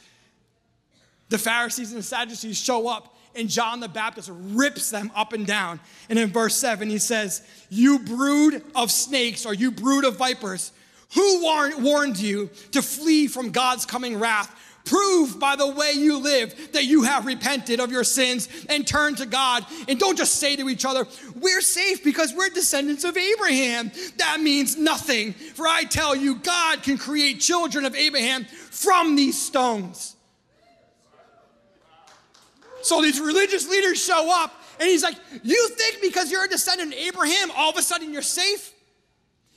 the Pharisees and the Sadducees show up, and John the Baptist rips them up and down. And in verse 7, he says, You brood of snakes, or you brood of vipers, who warned you to flee from God's coming wrath? Prove by the way you live that you have repented of your sins and turned to God. And don't just say to each other, We're safe because we're descendants of Abraham. That means nothing. For I tell you, God can create children of Abraham from these stones. So these religious leaders show up, and he's like, You think because you're a descendant of Abraham, all of a sudden you're safe?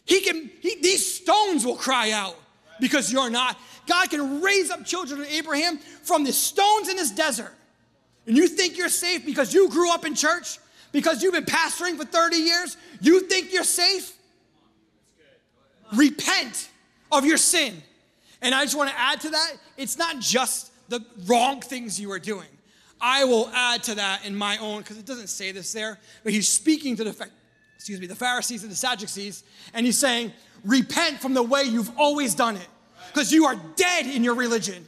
He can, he, these stones will cry out because you're not. God can raise up children of Abraham from the stones in this desert. And you think you're safe because you grew up in church, because you've been pastoring for 30 years? You think you're safe? Repent of your sin. And I just want to add to that it's not just the wrong things you are doing. I will add to that in my own, because it doesn't say this there, but he's speaking to the, excuse me, the Pharisees and the Sadducees, and he's saying, repent from the way you've always done it, because you are dead in your religion.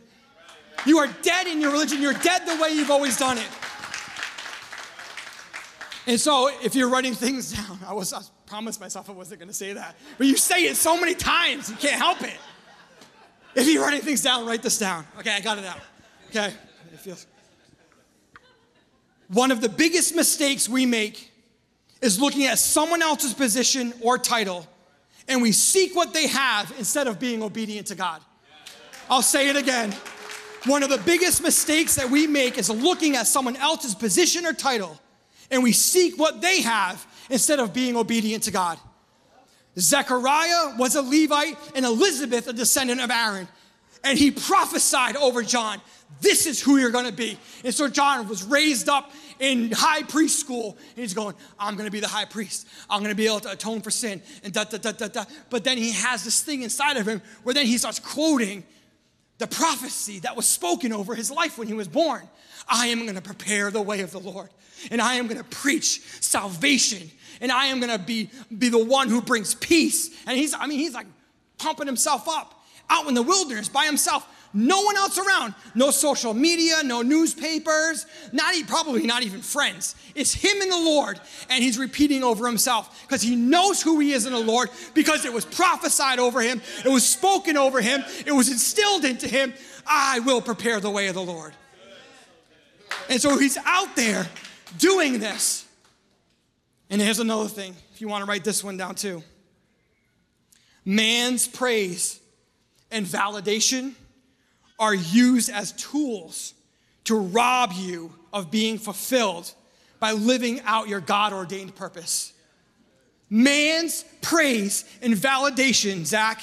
You are dead in your religion. You're dead the way you've always done it. And so, if you're writing things <laughs> down, I was I promised myself I wasn't going to say that, but you say it so many times, you can't help it. If you're writing things down, write this down. Okay, I got it out. Okay, it feels. One of the biggest mistakes we make is looking at someone else's position or title, and we seek what they have instead of being obedient to God. I'll say it again. One of the biggest mistakes that we make is looking at someone else's position or title and we seek what they have instead of being obedient to God. Zechariah was a Levite and Elizabeth a descendant of Aaron. And he prophesied over John, this is who you're gonna be. And so John was raised up in high priest school. And he's going, I'm gonna be the high priest. I'm gonna be able to atone for sin and da da da da da. But then he has this thing inside of him where then he starts quoting the prophecy that was spoken over his life when he was born. I am gonna prepare the way of the Lord and I am gonna preach salvation, and I am gonna be, be the one who brings peace. And he's, I mean, he's like pumping himself up out in the wilderness by himself. No one else around. No social media, no newspapers, not even, probably not even friends. It's him and the Lord, and he's repeating over himself because he knows who he is in the Lord because it was prophesied over him, it was spoken over him, it was instilled into him. I will prepare the way of the Lord. And so he's out there doing this. And here's another thing, if you want to write this one down too. Man's praise and validation are used as tools to rob you of being fulfilled by living out your God ordained purpose. Man's praise and validation, Zach,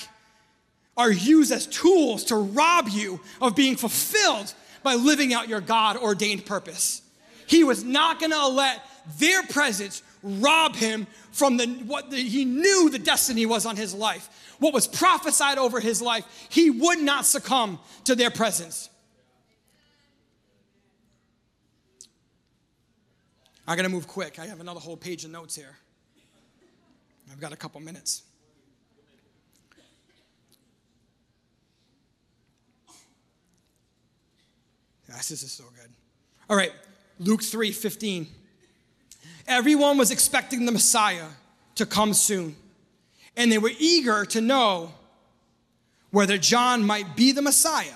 are used as tools to rob you of being fulfilled by living out your God ordained purpose. He was not to let their presence rob him from the, what the, he knew the destiny was on his life. What was prophesied over his life, he would not succumb to their presence. I gotta move quick. I have another whole page of notes here. I've got a couple minutes. Yes, this is so good. All right, Luke 3 15. Everyone was expecting the Messiah to come soon, and they were eager to know whether John might be the Messiah.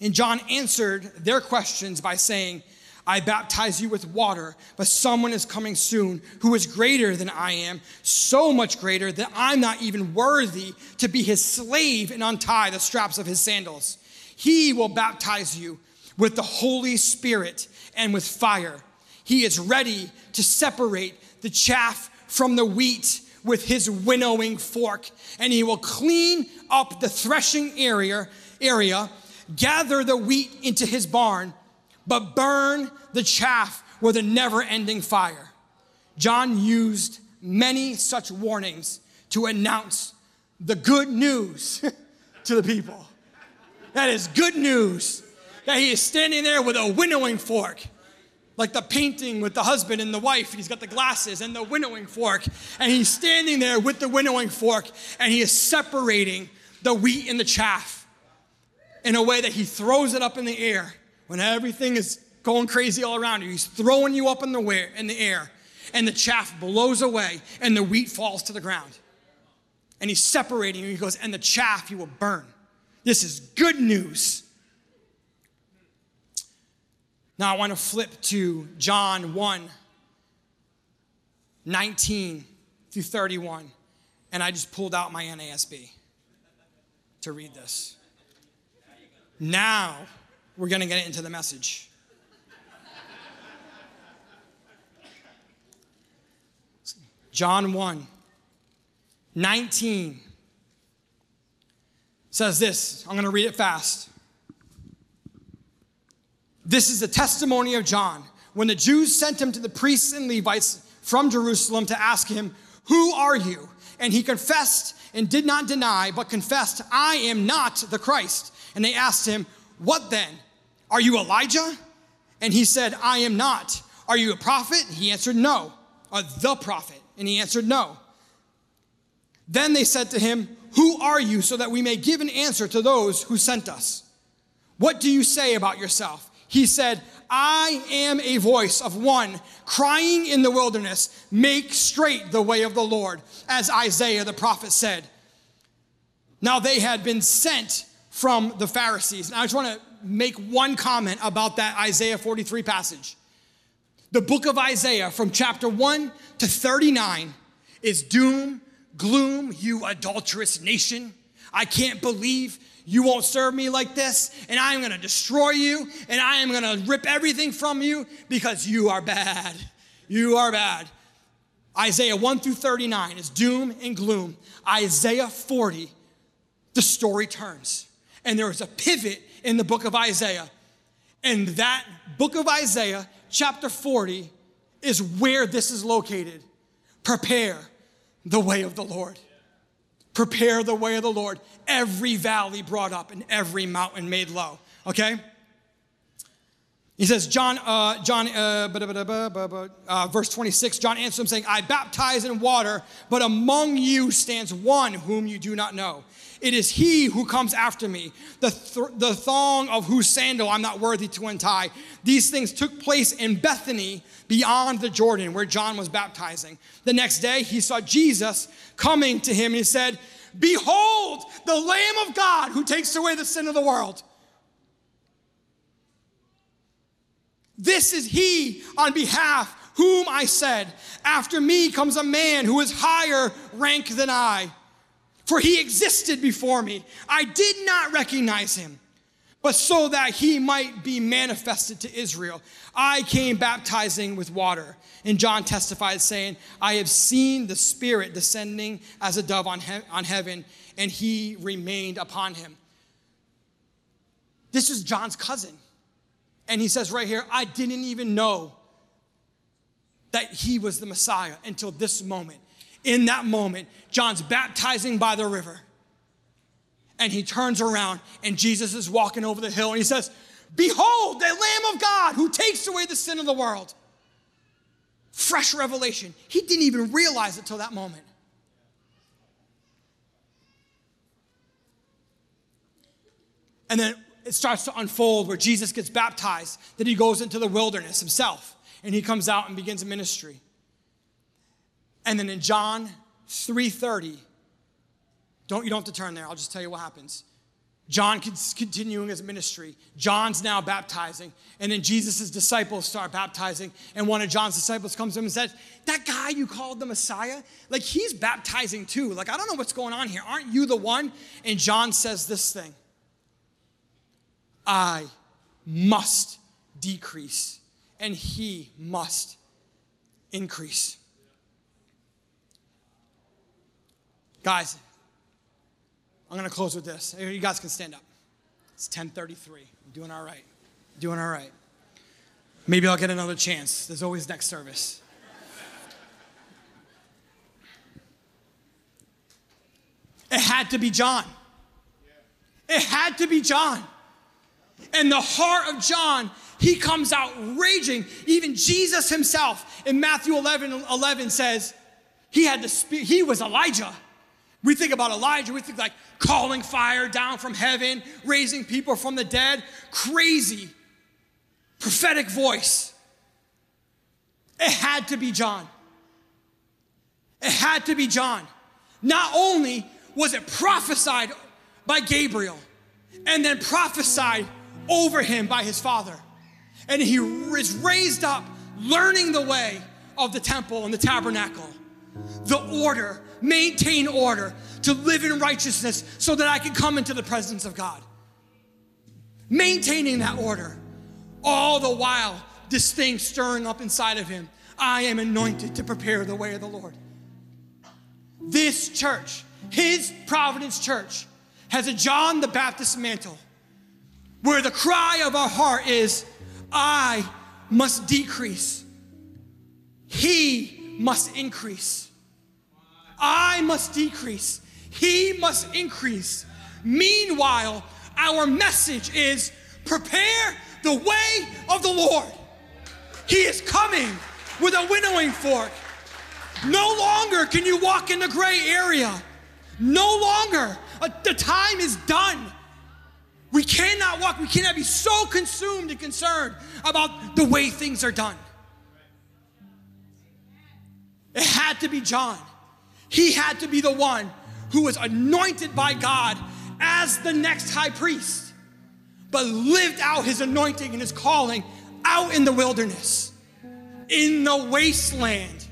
And John answered their questions by saying, I baptize you with water, but someone is coming soon who is greater than I am, so much greater that I'm not even worthy to be his slave and untie the straps of his sandals. He will baptize you with the Holy Spirit and with fire. He is ready to separate the chaff from the wheat with his winnowing fork, and he will clean up the threshing area, area, gather the wheat into his barn, but burn the chaff with a never-ending fire. John used many such warnings to announce the good news <laughs> to the people. That is good news that he is standing there with a winnowing fork. Like the painting with the husband and the wife, he's got the glasses and the winnowing fork, and he's standing there with the winnowing fork, and he is separating the wheat and the chaff in a way that he throws it up in the air when everything is going crazy all around you. He's throwing you up in the, in the air, and the chaff blows away, and the wheat falls to the ground. And he's separating you. He goes, and the chaff you will burn. This is good news. Now I want to flip to John 1 19 through 31. And I just pulled out my NASB to read this. Now we're going to get into the message. John 1 19 says this. I'm going to read it fast. This is the testimony of John. When the Jews sent him to the priests and Levites from Jerusalem to ask him, Who are you? And he confessed and did not deny, but confessed, I am not the Christ. And they asked him, What then? Are you Elijah? And he said, I am not. Are you a prophet? He answered, No. Or the prophet? And he answered, No. Then they said to him, Who are you, so that we may give an answer to those who sent us? What do you say about yourself? He said, I am a voice of one crying in the wilderness, make straight the way of the Lord, as Isaiah the prophet said. Now they had been sent from the Pharisees. And I just want to make one comment about that Isaiah 43 passage. The book of Isaiah from chapter 1 to 39 is doom, gloom, you adulterous nation. I can't believe you won't serve me like this, and I am gonna destroy you, and I am gonna rip everything from you because you are bad. You are bad. Isaiah 1 through 39 is doom and gloom. Isaiah 40, the story turns. And there is a pivot in the book of Isaiah. And that book of Isaiah, chapter 40, is where this is located. Prepare the way of the Lord. Prepare the way of the Lord. Every valley brought up and every mountain made low. Okay? He says, John, uh, John, uh, uh, verse 26, John answered him saying, I baptize in water, but among you stands one whom you do not know. It is he who comes after me, the, th- the thong of whose sandal I'm not worthy to untie. These things took place in Bethany beyond the Jordan where John was baptizing. The next day he saw Jesus coming to him and he said, Behold, the Lamb of God who takes away the sin of the world. This is he on behalf whom I said, After me comes a man who is higher rank than I. For he existed before me. I did not recognize him, but so that he might be manifested to Israel. I came baptizing with water. And John testified, saying, I have seen the Spirit descending as a dove on, he- on heaven, and he remained upon him. This is John's cousin. And he says right here, I didn't even know that he was the Messiah until this moment. In that moment, John's baptizing by the river. And he turns around, and Jesus is walking over the hill, and he says, Behold, the Lamb of God who takes away the sin of the world. Fresh revelation. He didn't even realize it till that moment. And then it starts to unfold where Jesus gets baptized, then he goes into the wilderness himself, and he comes out and begins a ministry. And then in John 3:30, don't you don't have to turn there, I'll just tell you what happens. John continuing his ministry. John's now baptizing. And then Jesus' disciples start baptizing. And one of John's disciples comes to him and says, That guy you called the Messiah, like he's baptizing too. Like, I don't know what's going on here. Aren't you the one? And John says this thing I must decrease, and he must increase. Guys, I'm going to close with this. You guys can stand up. It's 1033. I'm doing all right. Doing all right. Maybe I'll get another chance. There's always next service. It had to be John. It had to be John. And the heart of John, he comes out raging. Even Jesus himself in Matthew 11 11 says he had the spirit, he was Elijah. We think about Elijah, we think like calling fire down from heaven, raising people from the dead. Crazy prophetic voice. It had to be John. It had to be John. Not only was it prophesied by Gabriel and then prophesied over him by his father, and he is raised up learning the way of the temple and the tabernacle, the order, maintain order, to live in righteousness so that I can come into the presence of God. Maintaining that order, all the while, this thing stirring up inside of him. I am anointed to prepare the way of the Lord. This church, his Providence Church, has a John the Baptist mantle where the cry of our heart is, I must decrease, he must increase. I must decrease, He must increase. Meanwhile, our message is prepare the way of the Lord. He is coming with a winnowing fork. No longer can you walk in the gray area. No longer. Uh, the time is done. We cannot walk, we cannot be so consumed and concerned about the way things are done. It had to be John. He had to be the one who was anointed by God as the next high priest, but lived out his anointing and his calling out in the wilderness, in the wasteland.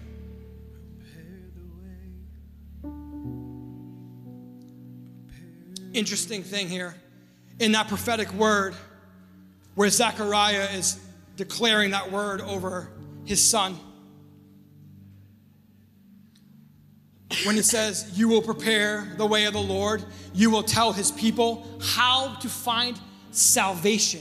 Interesting thing here in that prophetic word where Zechariah is declaring that word over his son. When he says, You will prepare the way of the Lord, you will tell his people how to find salvation.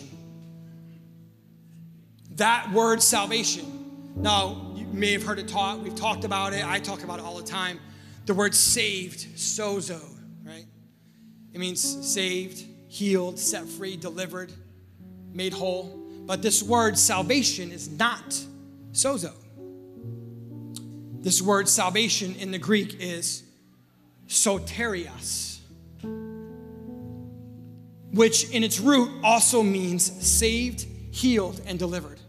That word salvation. Now, you may have heard it taught, we've talked about it, I talk about it all the time. The word saved, sozo, right? It means saved, healed, set free, delivered, made whole. But this word salvation is not sozo. This word salvation in the Greek is soterios, which in its root also means saved, healed, and delivered.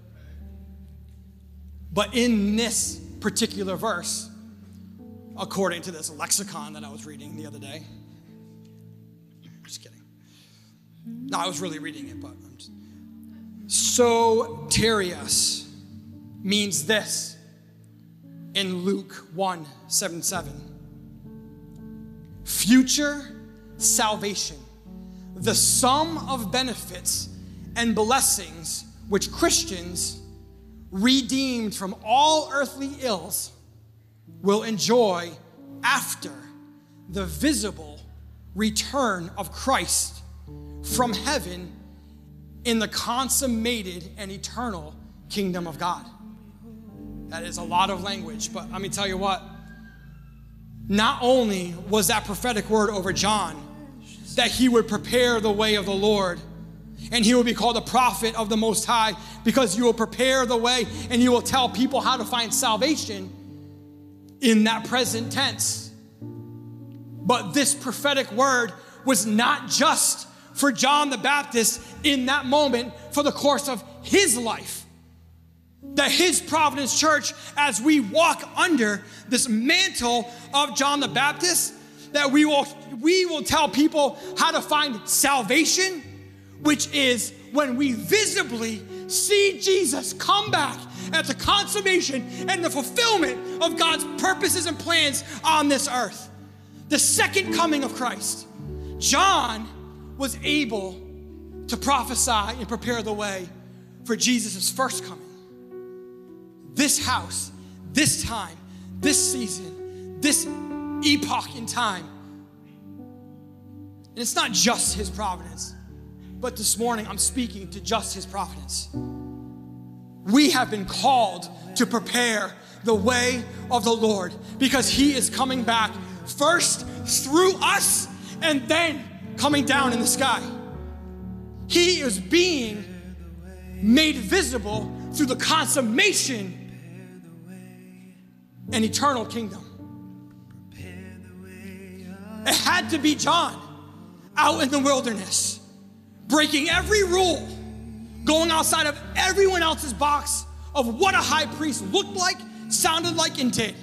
But in this particular verse, according to this lexicon that I was reading the other day, just kidding. No, I was really reading it, but I'm just. Soterios means this in Luke 1 7 7. Future salvation, the sum of benefits and blessings which Christians, redeemed from all earthly ills, will enjoy after the visible return of Christ from heaven in the consummated and eternal kingdom of God. That is a lot of language, but let me tell you what. Not only was that prophetic word over John that he would prepare the way of the Lord, and he will be called a prophet of the Most High because you will prepare the way and you will tell people how to find salvation in that present tense. But this prophetic word was not just for John the Baptist in that moment for the course of his life that his Providence Church, as we walk under this mantle of John the Baptist, that we will, we will tell people how to find salvation, which is when we visibly see Jesus come back at the consummation and the fulfillment of God's purposes and plans on this earth. The second coming of Christ. John was able to prophesy and prepare the way for Jesus' first coming this house, this time, this season, this epoch in time. And it's not just His providence, but this morning I'm speaking to just His providence. We have been called to prepare the way of the Lord because He is coming back first through us and then coming down in the sky. He is being made visible through the consummation an eternal kingdom. It had to be John out in the wilderness, breaking every rule, going outside of everyone else's box of what a high priest looked like, sounded like, and did.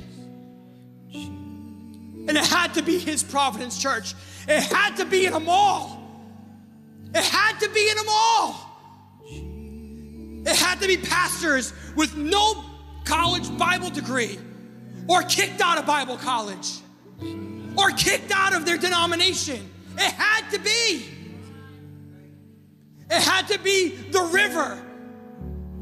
And it had to be his Providence church. It had to be in a mall. It had to be in a mall. It had to be pastors with no college Bible degree or kicked out of Bible college or kicked out of their denomination. It had to be. It had to be the river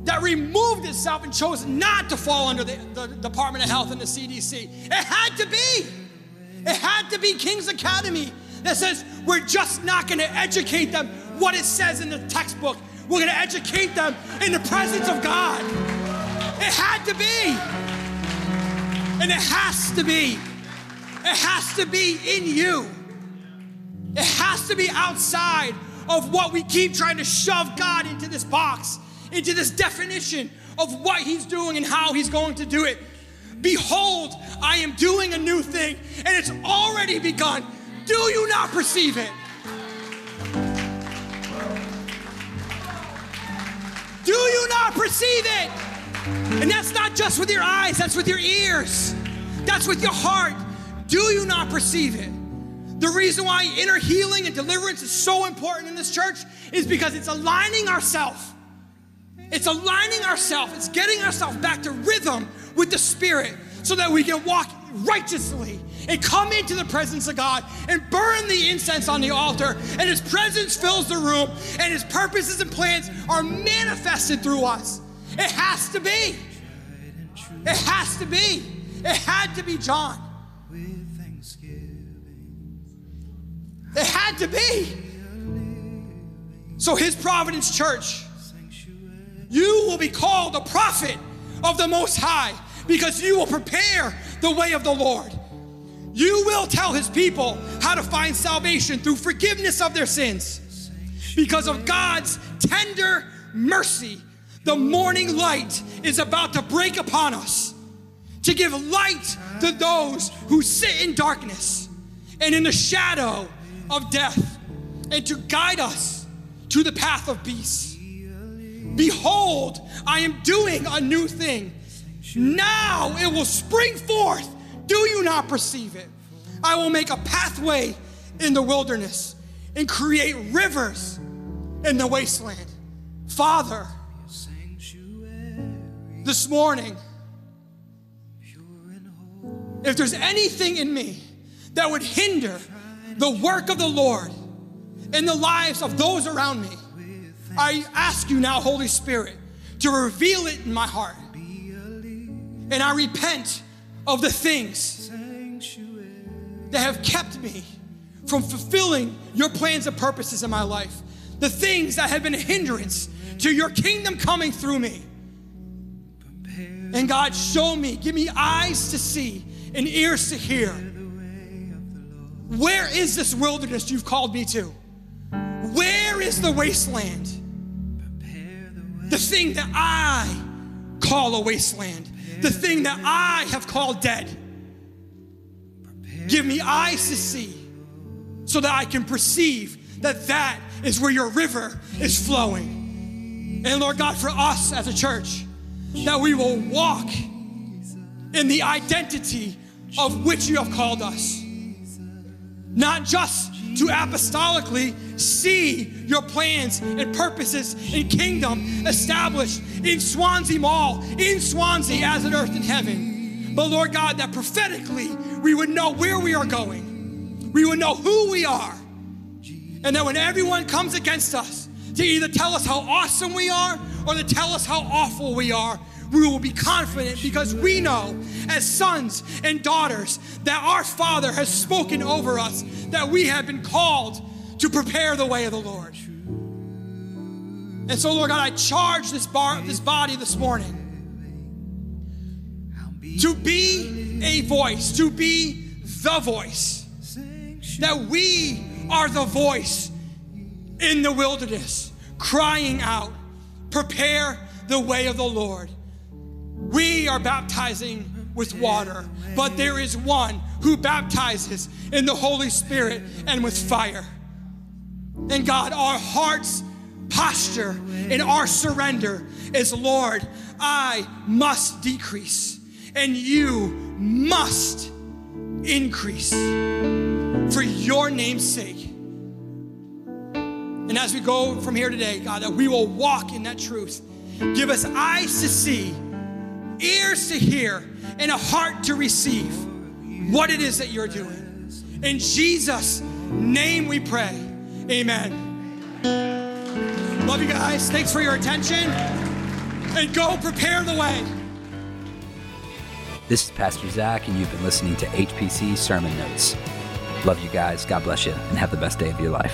that removed itself and chose not to fall under the, the, Department of Health and the CDC. It had to be. It had to be King's Academy that says we're just not going to educate them what it says in the textbook. We're going to educate them in the presence of God. It had to be. And it has to be, it has to be in you. It has to be outside of what we keep trying to shove God into this box, into this definition of what He's doing and how He's going to do it. Behold, I am doing a new thing, and it's already begun. Do you not perceive it? Do you not perceive it? And that's not just with your eyes, that's with your ears, that's with your heart. Do you not perceive it? The reason why inner healing and deliverance is so important in this church is because it's aligning ourselves. It's aligning ourselves, it's getting ourselves back to rhythm with the Spirit so that we can walk righteously and come into the presence of God and burn the incense on the altar. And His presence fills the room, and His purposes and plans are manifested through us. It has to be. It has to be. It had to be John. It had to be. So, His Providence Church, you will be called a prophet of the Most High because you will prepare the way of the Lord. You will tell his people how to find salvation through forgiveness of their sins. Because of God's tender mercy, the morning light is about to break upon us to give light to those who sit in darkness and in the shadow of death and to guide us to the path of peace. Behold, I am doing a new thing. Now it will spring forth. Do you not perceive it? I will make a pathway in the wilderness and create rivers in the wasteland. Father, this morning, if there's anything in me that would hinder the work of the Lord in the lives of those around me, I ask you now, Holy Spirit, to reveal it in my heart. And I repent of the things that have kept me from fulfilling your plans and purposes in my life. The things that have been a hindrance to your kingdom coming through me. And God, show me, give me eyes to see and ears to hear. Where is this wilderness you've called me to? Where is the wasteland? The thing that I call a wasteland, the thing that I have called dead. Give me eyes to see so that I can perceive that that is where your river is flowing. And Lord God, for us as a church, that we will walk in the identity of which you have called us. Not just to apostolically see your plans and purposes and kingdom established in Swansea Mall, in Swansea as an earth in heaven. But Lord God, that prophetically we would know where we are going, we would know who we are, and that when everyone comes against us to either tell us how awesome we are or to tell us how awful we are, we will be confident because we know as sons and daughters that our Father has spoken over us, that we have been called to prepare the way of the Lord. And so, Lord God, I charge this, bar, this body this morning to be a voice, to be the voice, that we are the voice in the wilderness, crying out, Prepare the way of the Lord. We are baptizing with water, but there is one who baptizes in the Holy Spirit and with fire. And God, our heart's posture and our surrender is Lord, I must decrease and you must increase for your name's sake. And as we go from here today, God, that we will walk in that truth. Give us eyes to see, ears to hear, and a heart to receive what it is that you're doing. In Jesus' name we pray. Amen. Love you guys. Thanks for your attention. And go prepare the way. This is Pastor Zach, and you've been listening to HPC Sermon Notes. Love you guys. God bless you, and have the best day of your life.